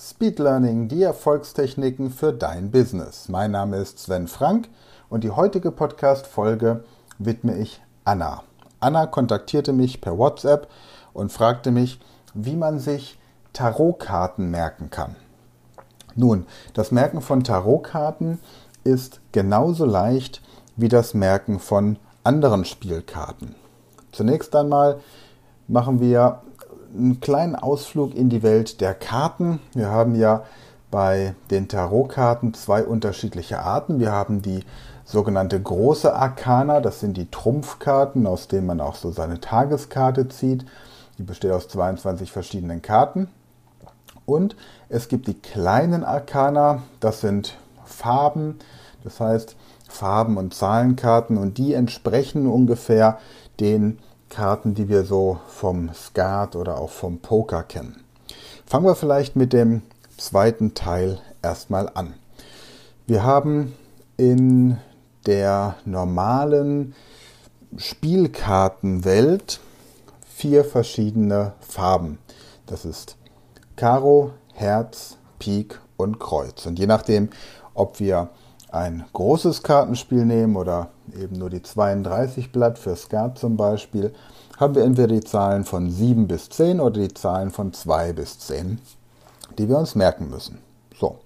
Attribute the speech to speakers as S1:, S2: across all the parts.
S1: Speed Learning, die Erfolgstechniken für dein Business. Mein Name ist Sven Frank und die heutige Podcast-Folge widme ich Anna. Anna kontaktierte mich per WhatsApp und fragte mich, wie man sich Tarotkarten merken kann. Nun, das Merken von Tarotkarten ist genauso leicht wie das Merken von anderen Spielkarten. Zunächst einmal machen wir einen kleinen Ausflug in die Welt der Karten. Wir haben ja bei den Tarotkarten zwei unterschiedliche Arten. Wir haben die sogenannte große Arkana, das sind die Trumpfkarten, aus denen man auch so seine Tageskarte zieht. Die besteht aus 22 verschiedenen Karten. Und es gibt die kleinen Arkana, das sind Farben, das heißt Farben- und Zahlenkarten und die entsprechen ungefähr den Karten, die wir so vom Skat oder auch vom Poker kennen. Fangen wir vielleicht mit dem zweiten Teil erstmal an. Wir haben in der normalen Spielkartenwelt vier verschiedene Farben. Das ist Karo, Herz, Pik und Kreuz. Und je nachdem, ob wir ein großes Kartenspiel nehmen oder eben nur die 32 Blatt für Skat zum Beispiel, haben wir entweder die Zahlen von 7 bis 10 oder die Zahlen von 2 bis 10, die wir uns merken müssen. So,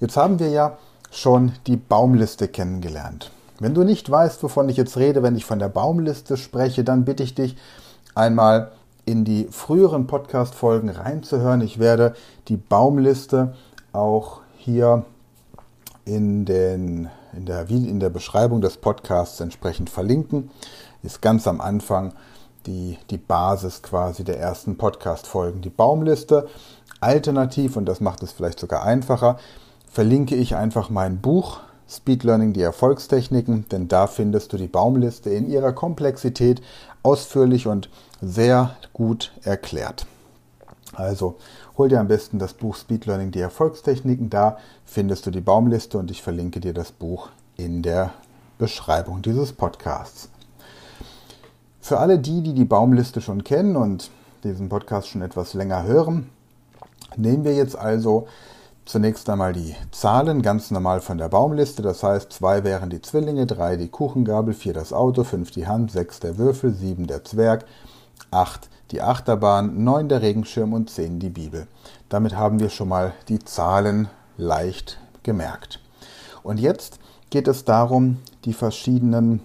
S1: jetzt haben wir ja schon die Baumliste kennengelernt. Wenn du nicht weißt, wovon ich jetzt rede, wenn ich von der Baumliste spreche, dann bitte ich dich einmal in die früheren Podcast-Folgen reinzuhören. Ich werde die Baumliste auch hier in, den, in, der, in der Beschreibung des Podcasts entsprechend verlinken. Ist ganz am Anfang die, die Basis quasi der ersten Podcast-Folgen, die Baumliste. Alternativ, und das macht es vielleicht sogar einfacher, verlinke ich einfach mein Buch Speed Learning, die Erfolgstechniken, denn da findest du die Baumliste in ihrer Komplexität ausführlich und sehr gut erklärt. Also hol dir am besten das Buch Speed Learning, die Erfolgstechniken. Da findest du die Baumliste und ich verlinke dir das Buch in der Beschreibung dieses Podcasts. Für alle die, die die Baumliste schon kennen und diesen Podcast schon etwas länger hören, nehmen wir jetzt also zunächst einmal die Zahlen ganz normal von der Baumliste. Das heißt, zwei wären die Zwillinge, drei die Kuchengabel, vier das Auto, fünf die Hand, sechs der Würfel, sieben der Zwerg, acht die Achterbahn, 9 der Regenschirm und 10 die Bibel. Damit haben wir schon mal die Zahlen leicht gemerkt. Und jetzt geht es darum, die verschiedenen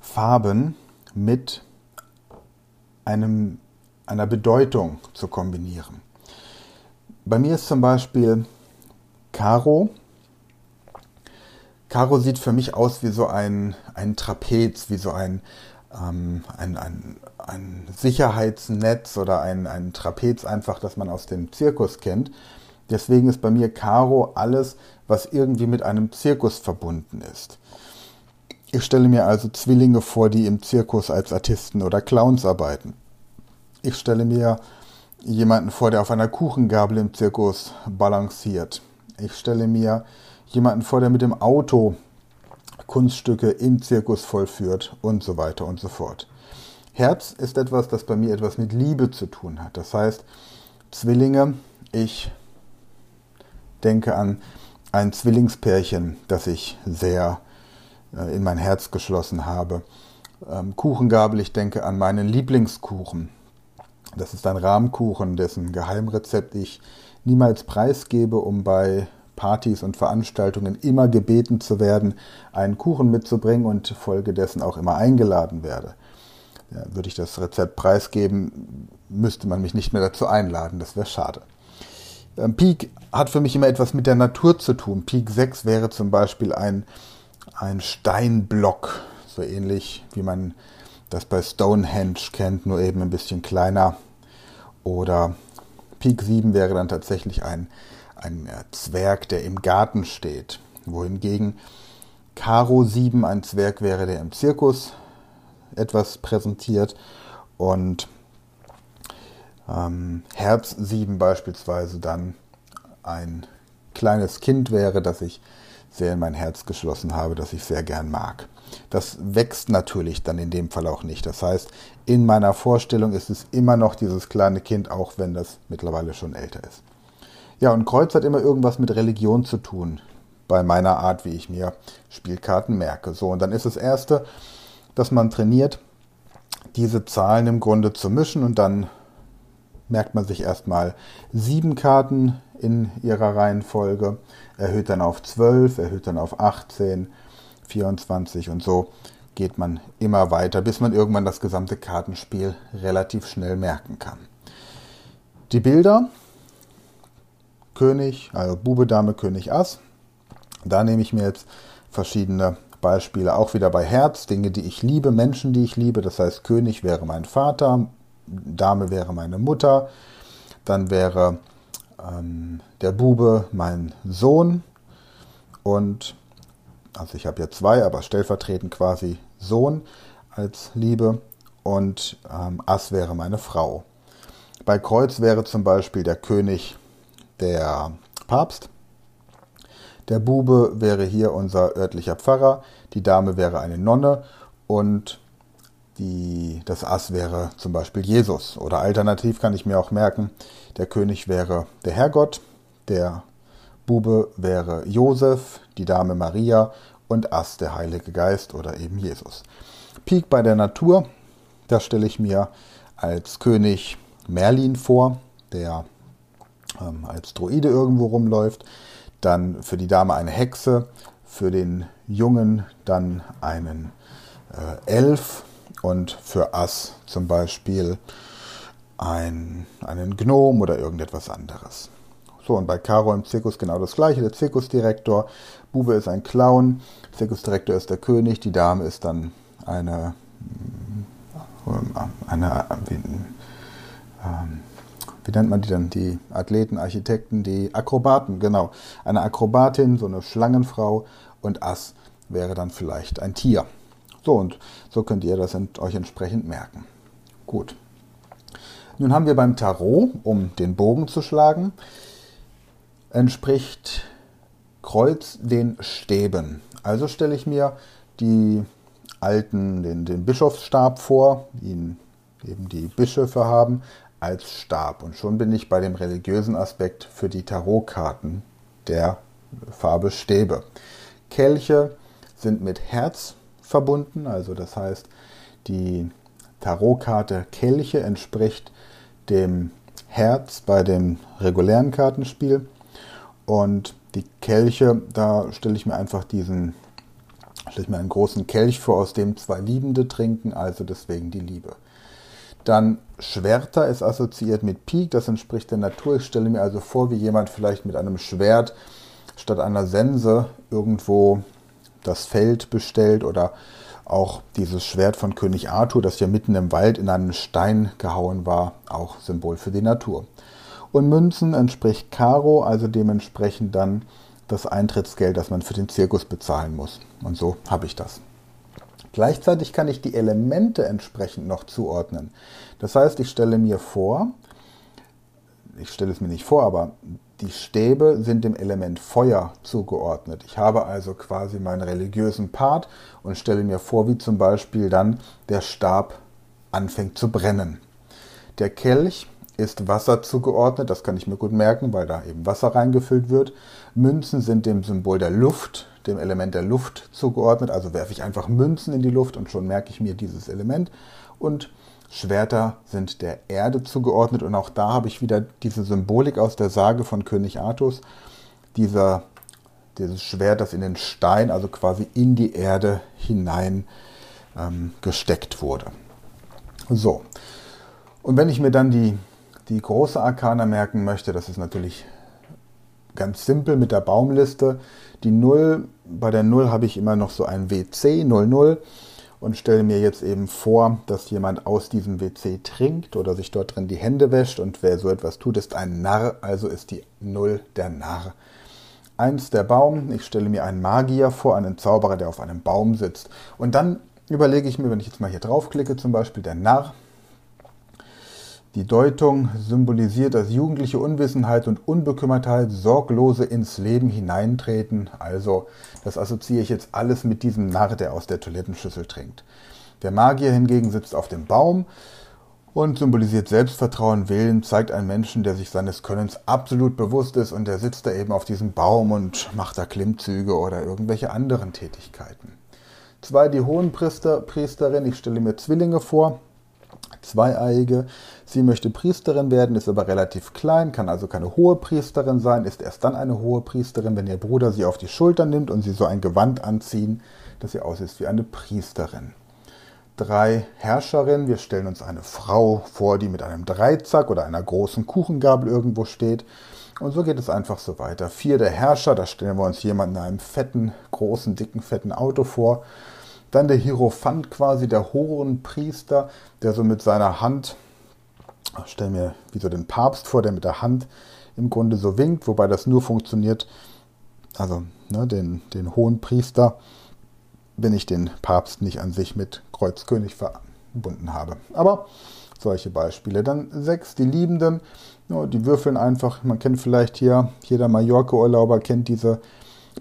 S1: Farben mit einem, einer Bedeutung zu kombinieren. Bei mir ist zum Beispiel Karo. Karo sieht für mich aus wie so ein, ein Trapez, wie so ein, ähm, ein, ein, ein Sicherheitsnetz oder ein, ein Trapez einfach, das man aus dem Zirkus kennt. Deswegen ist bei mir Karo alles, was irgendwie mit einem Zirkus verbunden ist. Ich stelle mir also Zwillinge vor, die im Zirkus als Artisten oder Clowns arbeiten. Ich stelle mir jemanden vor, der auf einer Kuchengabel im Zirkus balanciert. Ich stelle mir jemanden vor, der mit dem Auto Kunststücke im Zirkus vollführt und so weiter und so fort. Herz ist etwas, das bei mir etwas mit Liebe zu tun hat. Das heißt, Zwillinge, ich denke an ein Zwillingspärchen, das ich sehr äh, in mein Herz geschlossen habe. Ähm, Kuchengabel, ich denke an meinen Lieblingskuchen. Das ist ein Rahmkuchen, dessen Geheimrezept ich niemals preisgebe, um bei Partys und Veranstaltungen immer gebeten zu werden, einen Kuchen mitzubringen und folgedessen auch immer eingeladen werde. Ja, würde ich das Rezept preisgeben, müsste man mich nicht mehr dazu einladen, das wäre schade. Ähm, Peak hat für mich immer etwas mit der Natur zu tun. Peak 6 wäre zum Beispiel ein, ein Steinblock, so ähnlich wie man das bei Stonehenge kennt, nur eben ein bisschen kleiner. Oder Peak 7 wäre dann tatsächlich ein, ein Zwerg, der im Garten steht. Wohingegen Karo 7 ein Zwerg wäre, der im Zirkus etwas präsentiert. Und ähm, Herz 7 beispielsweise dann ein kleines Kind wäre, das ich sehr in mein Herz geschlossen habe, das ich sehr gern mag. Das wächst natürlich dann in dem Fall auch nicht. Das heißt, in meiner Vorstellung ist es immer noch dieses kleine Kind, auch wenn das mittlerweile schon älter ist. Ja, und Kreuz hat immer irgendwas mit Religion zu tun, bei meiner Art, wie ich mir Spielkarten merke. So, und dann ist das Erste, dass man trainiert, diese Zahlen im Grunde zu mischen und dann merkt man sich erstmal sieben Karten in ihrer Reihenfolge, erhöht dann auf 12, erhöht dann auf 18, 24 und so geht man immer weiter, bis man irgendwann das gesamte Kartenspiel relativ schnell merken kann. Die Bilder, König, also Bube, Dame, König, Ass. Da nehme ich mir jetzt verschiedene Beispiele, auch wieder bei Herz, Dinge, die ich liebe, Menschen, die ich liebe. Das heißt, König wäre mein Vater, Dame wäre meine Mutter, dann wäre ähm, der Bube mein Sohn und also ich habe ja zwei, aber stellvertretend quasi Sohn als Liebe und ähm, Ass wäre meine Frau. Bei Kreuz wäre zum Beispiel der König der Papst. Der Bube wäre hier unser örtlicher Pfarrer, die Dame wäre eine Nonne und die, das Ass wäre zum Beispiel Jesus. Oder alternativ kann ich mir auch merken, der König wäre der Herrgott, der Bube wäre Josef, die Dame Maria und Ass der Heilige Geist oder eben Jesus. Pik bei der Natur, da stelle ich mir als König Merlin vor, der ähm, als Druide irgendwo rumläuft. Dann für die Dame eine Hexe, für den Jungen dann einen äh, Elf und für Ass zum Beispiel ein, einen Gnom oder irgendetwas anderes. So, und bei Caro im Zirkus genau das gleiche. Der Zirkusdirektor, Bube ist ein Clown, Zirkusdirektor ist der König, die Dame ist dann eine, äh, eine, eine ähm, wie nennt man die dann? Die Athleten, Architekten, die Akrobaten, genau. Eine Akrobatin, so eine Schlangenfrau und Ass wäre dann vielleicht ein Tier. So, und so könnt ihr das euch entsprechend merken. Gut. Nun haben wir beim Tarot, um den Bogen zu schlagen, entspricht Kreuz den Stäben. Also stelle ich mir die alten, den, den Bischofsstab vor, den eben die Bischöfe haben, als Stab. Und schon bin ich bei dem religiösen Aspekt für die Tarotkarten der Farbe Stäbe. Kelche sind mit Herz verbunden, also das heißt, die Tarotkarte Kelche entspricht dem Herz bei dem regulären Kartenspiel. Und die Kelche, da stelle ich mir einfach diesen, stelle ich mir einen großen Kelch vor, aus dem zwei Liebende trinken, also deswegen die Liebe. Dann Schwerter ist assoziiert mit Pik, das entspricht der Natur. Ich stelle mir also vor, wie jemand vielleicht mit einem Schwert statt einer Sense irgendwo das Feld bestellt oder auch dieses Schwert von König Arthur, das ja mitten im Wald in einen Stein gehauen war, auch Symbol für die Natur. Und Münzen entspricht Karo, also dementsprechend dann das Eintrittsgeld, das man für den Zirkus bezahlen muss. Und so habe ich das. Gleichzeitig kann ich die Elemente entsprechend noch zuordnen. Das heißt, ich stelle mir vor, ich stelle es mir nicht vor, aber die Stäbe sind dem Element Feuer zugeordnet. Ich habe also quasi meinen religiösen Part und stelle mir vor, wie zum Beispiel dann der Stab anfängt zu brennen. Der Kelch ist Wasser zugeordnet, das kann ich mir gut merken, weil da eben Wasser reingefüllt wird. Münzen sind dem Symbol der Luft, dem Element der Luft zugeordnet, also werfe ich einfach Münzen in die Luft und schon merke ich mir dieses Element. Und Schwerter sind der Erde zugeordnet und auch da habe ich wieder diese Symbolik aus der Sage von König Artus, dieser, dieses Schwert, das in den Stein, also quasi in die Erde hinein ähm, gesteckt wurde. So, und wenn ich mir dann die die große Arkana merken möchte, das ist natürlich ganz simpel mit der Baumliste. Die 0, bei der 0 habe ich immer noch so ein WC 00 und stelle mir jetzt eben vor, dass jemand aus diesem WC trinkt oder sich dort drin die Hände wäscht und wer so etwas tut, ist ein Narr, also ist die 0 der Narr. Eins der Baum, ich stelle mir einen Magier vor, einen Zauberer, der auf einem Baum sitzt. Und dann überlege ich mir, wenn ich jetzt mal hier draufklicke, zum Beispiel der Narr, die Deutung symbolisiert das jugendliche Unwissenheit und Unbekümmertheit, sorglose ins Leben hineintreten. Also, das assoziiere ich jetzt alles mit diesem Narr, der aus der Toilettenschüssel trinkt. Der Magier hingegen sitzt auf dem Baum und symbolisiert Selbstvertrauen, Willen, zeigt einen Menschen, der sich seines Könnens absolut bewusst ist und der sitzt da eben auf diesem Baum und macht da Klimmzüge oder irgendwelche anderen Tätigkeiten. Zwei, die Hohenpriester, Priesterin, ich stelle mir Zwillinge vor, Zweieiige. Sie möchte Priesterin werden, ist aber relativ klein, kann also keine hohe Priesterin sein, ist erst dann eine hohe Priesterin, wenn ihr Bruder sie auf die Schulter nimmt und sie so ein Gewand anziehen, dass sie aussieht wie eine Priesterin. Drei Herrscherinnen, wir stellen uns eine Frau vor, die mit einem Dreizack oder einer großen Kuchengabel irgendwo steht. Und so geht es einfach so weiter. Vier der Herrscher, da stellen wir uns jemanden in einem fetten, großen, dicken, fetten Auto vor. Dann der Hierophant quasi, der Hohenpriester, der so mit seiner Hand, ich stelle mir wie so den Papst vor, der mit der Hand im Grunde so winkt, wobei das nur funktioniert, also ne, den, den Hohenpriester, wenn ich den Papst nicht an sich mit Kreuzkönig verbunden habe. Aber solche Beispiele. Dann sechs, die Liebenden, die würfeln einfach, man kennt vielleicht hier, jeder Mallorca-Urlauber kennt diese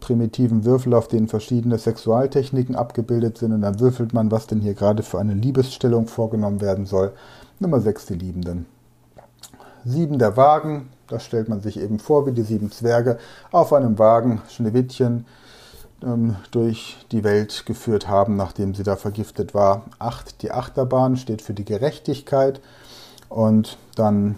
S1: primitiven Würfel, auf denen verschiedene Sexualtechniken abgebildet sind. Und dann würfelt man, was denn hier gerade für eine Liebesstellung vorgenommen werden soll. Nummer 6, die Liebenden. Sieben der Wagen, das stellt man sich eben vor, wie die sieben Zwerge auf einem Wagen Schneewittchen ähm, durch die Welt geführt haben, nachdem sie da vergiftet war. Acht, die Achterbahn steht für die Gerechtigkeit. Und dann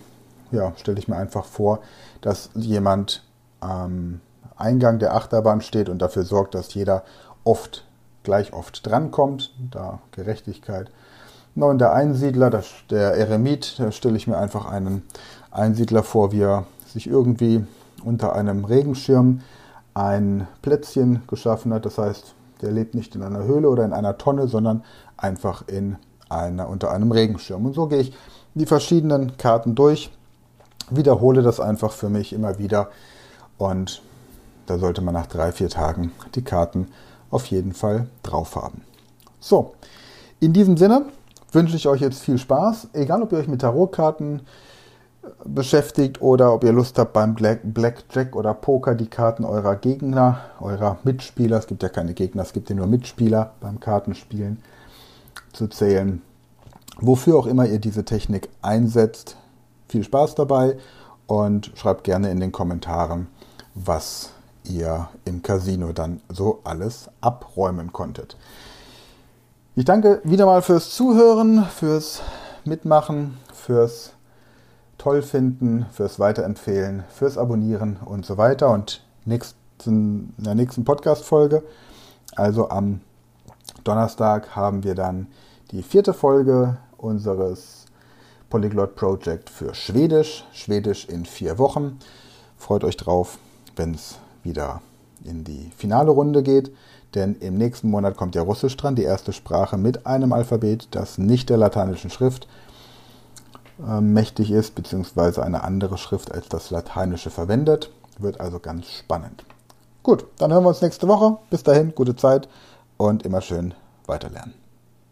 S1: ja, stelle ich mir einfach vor, dass jemand ähm, Eingang der Achterbahn steht und dafür sorgt, dass jeder oft, gleich oft drankommt, da Gerechtigkeit. Neun der Einsiedler, das, der Eremit, da stelle ich mir einfach einen Einsiedler vor, wie er sich irgendwie unter einem Regenschirm ein Plätzchen geschaffen hat. Das heißt, der lebt nicht in einer Höhle oder in einer Tonne, sondern einfach in einer, unter einem Regenschirm. Und so gehe ich die verschiedenen Karten durch, wiederhole das einfach für mich immer wieder und da sollte man nach drei, vier Tagen die Karten auf jeden Fall drauf haben. So, in diesem Sinne wünsche ich euch jetzt viel Spaß. Egal, ob ihr euch mit Tarotkarten äh, beschäftigt oder ob ihr Lust habt, beim Blackjack oder Poker die Karten eurer Gegner, eurer Mitspieler, es gibt ja keine Gegner, es gibt ja nur Mitspieler beim Kartenspielen, zu zählen. Wofür auch immer ihr diese Technik einsetzt, viel Spaß dabei und schreibt gerne in den Kommentaren, was ihr im Casino dann so alles abräumen konntet. Ich danke wieder mal fürs Zuhören, fürs Mitmachen, fürs Tollfinden, fürs Weiterempfehlen, fürs Abonnieren und so weiter. Und nächsten, in der nächsten Podcast-Folge, also am Donnerstag, haben wir dann die vierte Folge unseres Polyglot Project für Schwedisch. Schwedisch in vier Wochen. Freut euch drauf, wenn es wieder in die finale Runde geht. Denn im nächsten Monat kommt ja Russisch dran, die erste Sprache mit einem Alphabet, das nicht der lateinischen Schrift äh, mächtig ist, beziehungsweise eine andere Schrift als das lateinische verwendet. Wird also ganz spannend. Gut, dann hören wir uns nächste Woche. Bis dahin, gute Zeit und immer schön weiterlernen.